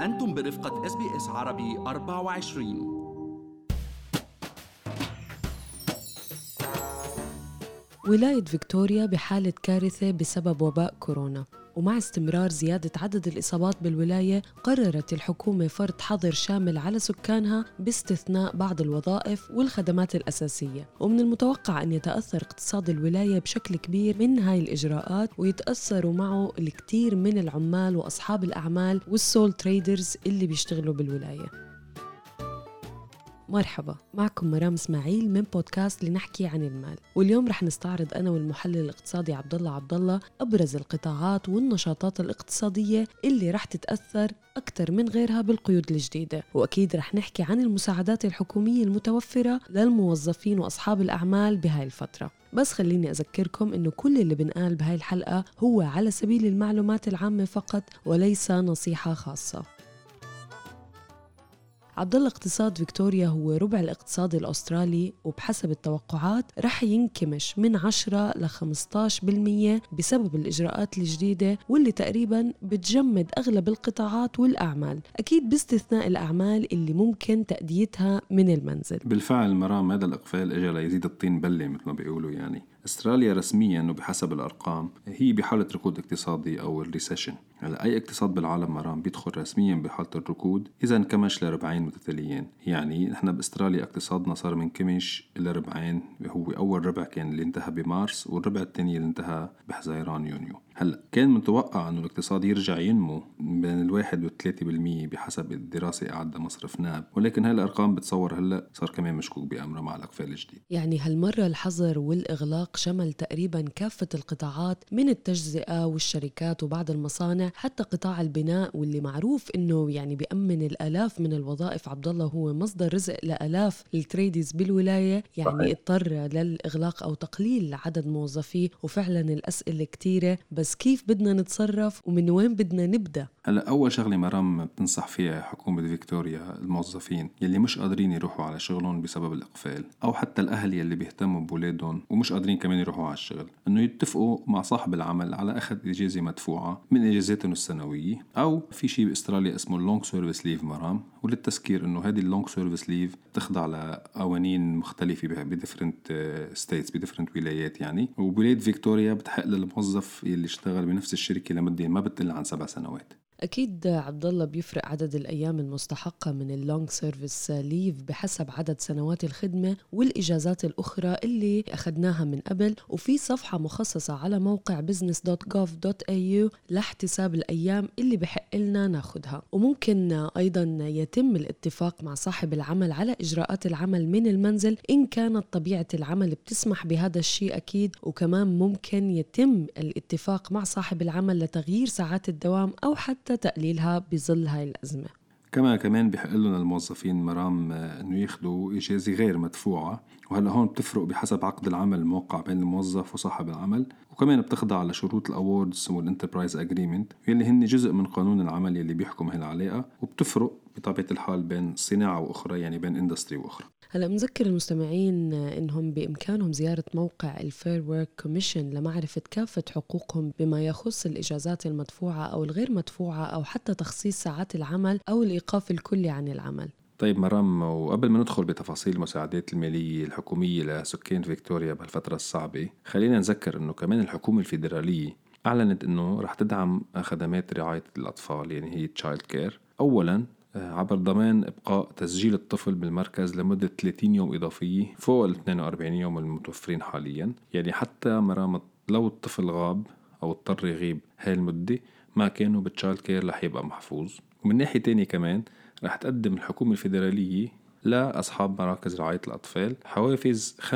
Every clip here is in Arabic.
أنتم برفقة SBS عربي 24 ولاية فيكتوريا بحالة كارثة بسبب وباء كورونا. ومع استمرار زيادة عدد الإصابات بالولاية قررت الحكومة فرض حظر شامل على سكانها باستثناء بعض الوظائف والخدمات الأساسية. ومن المتوقع أن يتأثر اقتصاد الولاية بشكل كبير من هاي الإجراءات ويتأثروا معه الكثير من العمال وأصحاب الأعمال وال sole traders اللي بيشتغلوا بالولاية. مرحبا معكم مرام إسماعيل من بودكاست لنحكي عن المال. واليوم رح نستعرض أنا والمحلل الاقتصادي عبد الله عبد الله أبرز القطاعات والنشاطات الاقتصادية اللي رح تتأثر أكثر من غيرها بالقيود الجديدة. وأكيد رح نحكي عن المساعدات الحكومية المتوفرة للموظفين وأصحاب الأعمال بهاي الفترة. بس خليني أذكركم إنه كل اللي بنقال بهاي الحلقة هو على سبيل المعلومات العامة فقط وليس نصيحة خاصة. عبد الله اقتصاد فيكتوريا هو ربع الاقتصاد الأسترالي وبحسب التوقعات رح ينكمش من 10 ل 15% بسبب الإجراءات الجديدة واللي تقريبا بتجمد أغلب القطاعات والأعمال، أكيد باستثناء الأعمال اللي ممكن تأديتها من المنزل. بالفعل مرام هذا الإقفال اجى ليزيد الطين بلة مثل ما بيقولوا يعني أستراليا رسميا وبحسب الأرقام هي بحالة ركود اقتصادي أو ال recession. هلا أي اقتصاد بالعالم مرام بيدخل رسميا بحالة الركود اذا انكمش لربعين متتاليين. يعني نحن بأستراليا اقتصادنا صار منكمش لربعين هو أول ربع كان اللي انتهى بمارس والربع الثاني اللي انتهى بحزيران يونيو. هلأ كان متوقع إنه الاقتصاد يرجع ينمو بين الواحد والثلاثة بالمية بحسب الدراسة أعدها مصرف ناب ولكن هاي الأرقام بتصور هلأ صار كمان مشكوك بأمرها مع الأقفال الجديد يعني هالمرة الحظر والإغلاق شمل تقريبا كافة القطاعات من التجزئة والشركات وبعض المصانع حتى قطاع البناء واللي معروف إنه يعني بيأمن الآلاف من الوظائف عبد الله هو مصدر رزق لآلاف التريديز بالولاية يعني صحيح. اضطر للإغلاق أو تقليل عدد موظفيه وفعلا الأسئلة كثيرة بس كيف بدنا نتصرف ومن وين بدنا نبدأ؟ هلا أول شغلة مرام بتنصح فيها حكومة فيكتوريا الموظفين يلي مش قادرين يروحوا على شغلهم بسبب الإقفال أو حتى الأهل يلي بيهتموا بولادهم ومش قادرين كمان يروحوا على الشغل. إنه يتفقوا مع صاحب العمل على أخذ إجازة مدفوعة من إجازاتهم السنوية أو في شيء بإستراليا اسمه ال long service leave مرام وللتذكير إنه هذه ال long service leave تخضع لقوانين مختلفة ب different states ب different ولايات يعني. وبولاية فيكتوريا بتحق للموظف يلي اشتغل بنفس الشركة لمدة ما بتقل عن سبع سنوات. أكيد عبد الله بيفرق عدد الأيام المستحقة من ال long service leave بحسب عدد سنوات الخدمة والإجازات الأخرى اللي أخذناها من قبل. وفي صفحة مخصصة على موقع business.gov.au لاحتساب الأيام اللي بحق لنا ناخدها. وممكن أيضا يتم الاتفاق مع صاحب العمل على إجراءات العمل من المنزل إن كانت طبيعة العمل بتسمح بهذا الشيء أكيد. وكمان ممكن يتم الاتفاق مع صاحب العمل لتغيير ساعات الدوام أو حتى تقليلها بظل هاي الأزمة. كما كمان بحق لهم الموظفين مرام إنه ياخذوا إجازة غير مدفوعة وهلا هون بتفرق بحسب عقد العمل الموقع بين الموظف وصاحب العمل. وكمان بتخضع لشروط ال awards وال enterprise agreement يلي هن جزء من قانون العمل يلي بيحكم هالعلاقه وبتفرق بطبيعة الحال بين صناعة وأخرى يعني بين industry وأخرى. هلا منذكر المستمعين إنهم بإمكانهم زيارة موقع ال Fair Work Commission لمعرفة كافة حقوقهم بما يخص الإجازات المدفوعة أو الغير مدفوعة أو حتى تخصيص ساعات العمل أو الإيقاف الكلي عن العمل. طيب مرام وقبل ما ندخل بتفاصيل المساعدات المالية الحكومية لسكان فيكتوريا بهالفترة الصعبة خلينا نذكر إنه كمان الحكومة الفيدرالية أعلنت إنه رح تدعم خدمات رعاية الأطفال يعني هي child care أولا عبر ضمان إبقاء تسجيل الطفل بالمركز لمدة 30 يوم إضافية فوق ال 42 يوم المتوفرين حاليا. يعني حتى مرام لو الطفل غاب أو اضطر يغيب هاي المدة ما كانوا بال child care رح يبقى محفوظ. ومن ناحية تانية كمان رح تقدم الحكومة الفيدرالية لأصحاب مراكز رعاية الأطفال حوافز 5%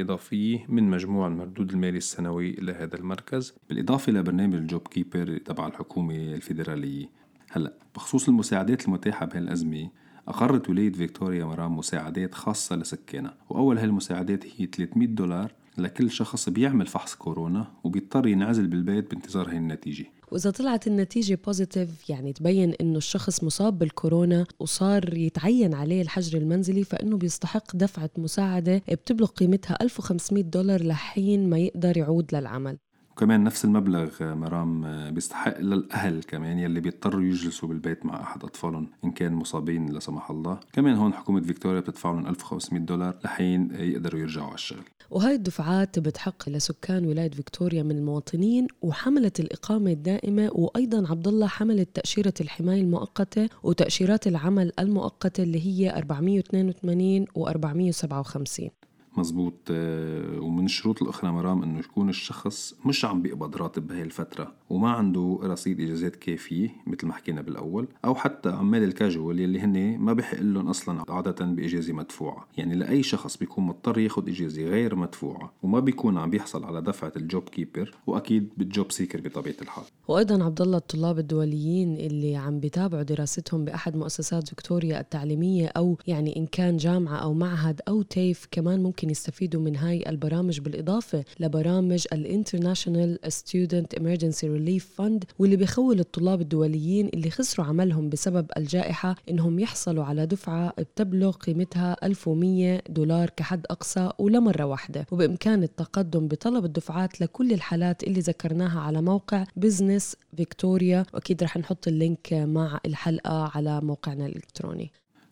إضافية من مجموع المردود المالي السنوي لهذا المركز. بالإضافة لبرنامج ال JobKeeper تبع الحكومة الفيدرالية. هلأ بخصوص المساعدات المتاحة بهالأزمة أقرت ولاية فيكتوريا مرام مساعدات خاصة لسكانها وأول هالمساعدات هي 300 دولار لكل شخص بيعمل فحص كورونا وبيضطر ينعزل بالبيت بانتظار هاي النتيجة. وإذا طلعت النتيجة positive يعني تبين إنه الشخص مصاب بالكورونا وصار يتعين عليه الحجر المنزلي فإنه بيستحق دفعة مساعدة بتبلغ قيمتها 1500 دولار لحين ما يقدر يعود للعمل. وكمان نفس المبلغ مرام بيستحق للأهل كمان يلي بيضطروا يجلسوا بالبيت مع أحد أطفالهم إن كان مصابين لا سمح الله. كمان هون حكومة فيكتوريا بتدفع لهم 1500 دولار لحين يقدروا يرجعوا على الشغل. وهاي الدفعات بتحق لسكان ولاية فيكتوريا من المواطنين وحملة الإقامة الدائمة وأيضا عبد الله حملة تأشيرة الحماية المؤقتة وتأشيرات العمل المؤقتة اللي هي 482 و 457 مزبوط آه، ومن الشروط الأخرى مرام إنه يكون الشخص مش عم بيقبض راتب بهي الفترة وما عنده رصيد إجازات كافية مثل ما حكينا بالأول أو حتى عمال الكاجوال يلي هن ما بحق لهم أصلا عادة بإجازة مدفوعة. يعني لأي شخص بيكون مضطر ياخد إجازة غير مدفوعة وما بيكون عم بيحصل على دفعة ال JobKeeper وأكيد بال JobSeeker بطبيعة الحال. وأيضا عبد الله الطلاب الدوليين اللي عم بيتابعوا دراستهم بأحد مؤسسات فيكتوريا التعليمية أو يعني إن كان جامعة أو معهد أو TAFE كمان ممكن يستفيدوا من هاي البرامج بالإضافة لبرامج ال International Student Emergency Relief Fund واللي بيخول الطلاب الدوليين اللي خسروا عملهم بسبب الجائحة إنهم يحصلوا على دفعة بتبلغ قيمتها 1100 دولار كحد أقصى ولمرة واحدة. وبإمكان التقدم بطلب الدفعات لكل الحالات اللي ذكرناها على موقع Business Victoria وأكيد رح نحط ال link مع الحلقة على موقعنا الإلكتروني.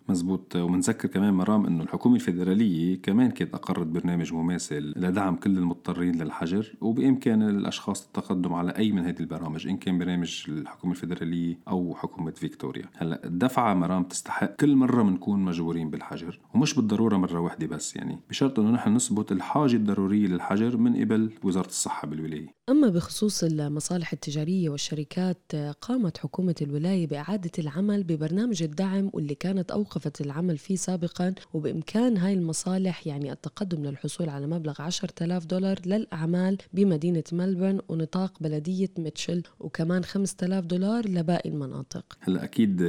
مزبوط. ومنذكر كمان مرام إنه الحكومة الفيدرالية كمان كانت أقرت برنامج مماثل لدعم كل المضطرين للحجر وبإمكان الأشخاص التقدم على أي من هذه البرامج إن كان برنامج الحكومة الفيدرالية أو حكومة فيكتوريا. هلأ الدفعة مرام تستحق كل مرة بنكون مجبورين بالحجر ومش بالضرورة مرة واحدة بس يعني. بشرط إنه نحن نثبت الحاجة الضرورية للحجر من قبل وزارة الصحة بالولاية. أما بخصوص المصالح التجارية والشركات قامت حكومة الولاية بإعادة العمل ببرنامج الدعم واللي كانت أوقفت العمل فيه سابقا وبإمكان هاي المصالح يعني التقدم للحصول على مبلغ 10,000 دولار للأعمال بمدينة ملبورن ونطاق بلدية ميتشل وكمان 5,000 دولار لباقي المناطق. هلأ أكيد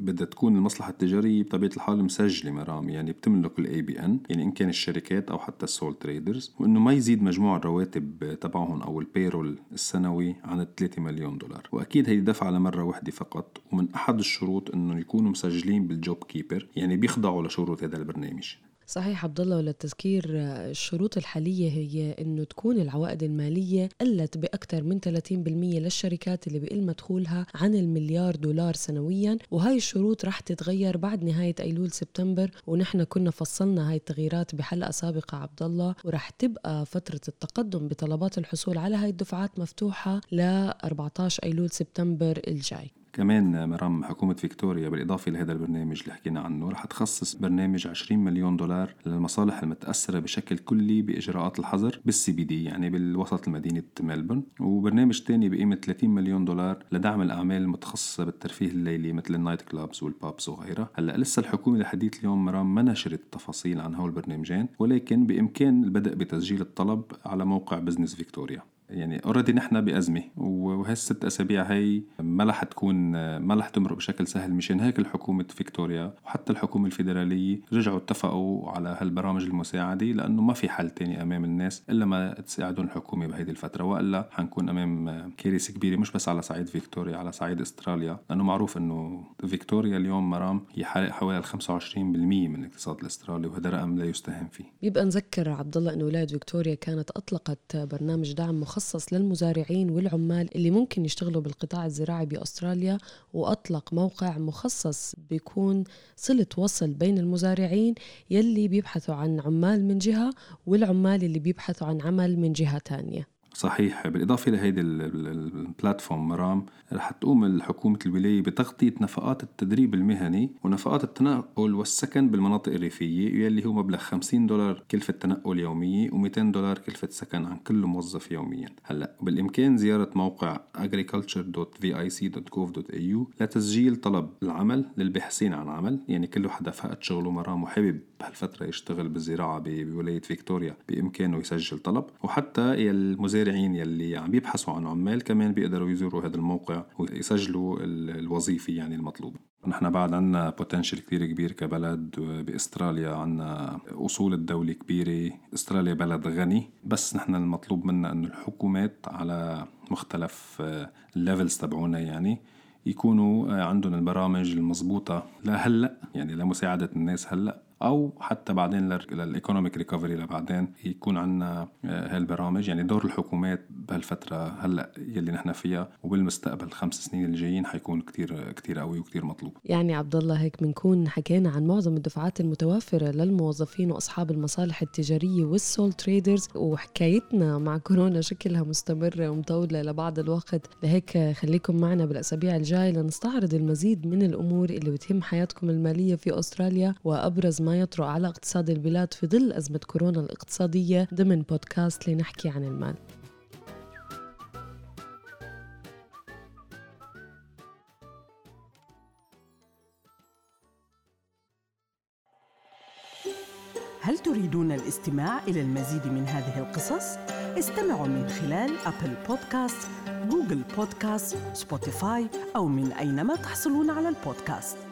بدها تكون المصلحة التجارية بطبيعة الحال مسجلة مرام يعني بتملك ال ABN يعني إن كان الشركات أو حتى ال sole traders وإنه ما يزيد مجموع الرواتب تبعهم أو ال payroll السنوي عن 3 مليون دولار. وأكيد هي دفعة لمرة واحدة فقط ومن أحد الشروط انه يكونوا مسجلين بال JobKeeper يعني بيخضعوا لشروط هذا البرنامج. صحيح عبد الله وللتذكير الشروط الحالية هي إنه تكون العوائد المالية قلت بأكثر من 30% للشركات اللي بقل مدخولها عن المليار دولار سنويا وهي الشروط رح تتغير بعد نهاية أيلول سبتمبر ونحن كنا فصلنا هاي التغييرات بحلقة سابقة عبد الله ورح تبقى فترة التقدم بطلبات الحصول على هاي الدفعات مفتوحة ل 14 أيلول سبتمبر الجاي. كمان مرام حكومة فيكتوريا بالإضافة لهذا البرنامج اللي حكينا عنه رح تخصص برنامج 20 مليون دولار للمصالح المتأثرة بشكل كلي بإجراءات الحظر بال CBD يعني بالوسط المدينة ملبورن وبرنامج تاني بقيمة 30 مليون دولار لدعم الأعمال المتخصصة بالترفيه الليلي مثل ال nightclubs وال pubs وغيرها. هلأ لسه الحكومة لحديث اليوم مرام ما نشرت تفاصيل عن هول البرنامجين ولكن بإمكان البدء بتسجيل الطلب على موقع Business Victoria يعني already نحن بأزمة وهالست أسابيع هي ما رح تكون ما رح تمرق بشكل سهل. مشان هيك الحكومة فيكتوريا وحتى الحكومة الفيدرالية رجعوا اتفقوا على هالبرامج المساعدة لأنه ما في حل تاني أمام الناس إلا ما تساعدون الحكومة بهيدي الفترة. وإلا حنكون أمام كارثه كبيرة مش بس على صعيد فيكتوريا على صعيد أستراليا. لأنه معروف إنه فيكتوريا اليوم مرام هي حوالي 25% من الاقتصاد الأسترالي وهذا رقم لا يستهان فيه. بيبقى نذكر عبد الله إنه ولاية فيكتوريا كانت أطلقت برنامج دعم مخصص مخصص للمزارعين والعمال اللي ممكن يشتغلوا بالقطاع الزراعي بأستراليا وأطلق موقع مخصص بيكون صلة وصل بين المزارعين يلي بيبحثوا عن عمال من جهة والعمال اللي بيبحثوا عن عمل من جهة تانية. صحيح. بالإضافة لهيدي البلاتفورم مرام رح تقوم الحكومة الولاية بتغطية نفقات التدريب المهني ونفقات التنقل والسكن بالمناطق الريفية يلي هو مبلغ 50 دولار كلفة تنقل يومية و200 دولار كلفة سكن عن كل موظف يوميا. هلأ بالإمكان زيارة موقع agriculture.vic.gov.au لتسجيل طلب العمل للباحثين عن عمل يعني كل حدا فقد شغله مرام وحابب بهالفترة يشتغل بالزراعة بولاية فيكتوريا بإمكانه يسجل طلب وحتى المزارعين يلي عم بيبحثوا عن عمال كمان بيقدروا يزوروا هذا الموقع ويسجلوا الوظيفة يعني المطلوبة. نحن بعد عنا بوتنشل كتير كبير كبلد بأستراليا عنا أصول الدولة كبيرة أستراليا بلد غني بس نحن المطلوب منا إنه الحكومات على مختلف ال levels تبعونا يعني يكونوا عندهم البرامج المضبوطة لهلأ يعني لمساعدة الناس هلأ. أو حتى بعدين لل economic recovery لبعدين يكون عندنا آه، هالبرامج. يعني دور الحكومات بهالفترة هلأ يلي نحن فيها وبالمستقبل خمس سنين الجايين حيكون كتير كتير قوي وكتير مطلوب. يعني عبد الله هيك بنكون حكينا عن معظم الدفعات المتوفرة للموظفين وأصحاب المصالح التجارية وال sole traders وحكايتنا مع كورونا شكلها مستمرة ومطولة لبعض الوقت. لهيك خليكم معنا بالأسابيع الجاية لنستعرض المزيد من الأمور اللي بتهم حياتكم المالية في أستراليا وأبرز ما يطرأ على اقتصاد البلاد في ظل أزمة كورونا الاقتصادية ضمن بودكاست لنحكي عن المال هل تريدون الاستماع إلى المزيد من هذه القصص؟ استمعوا من خلال Apple Podcasts، Google Podcasts، Spotify أو من أينما تحصلون على البودكاست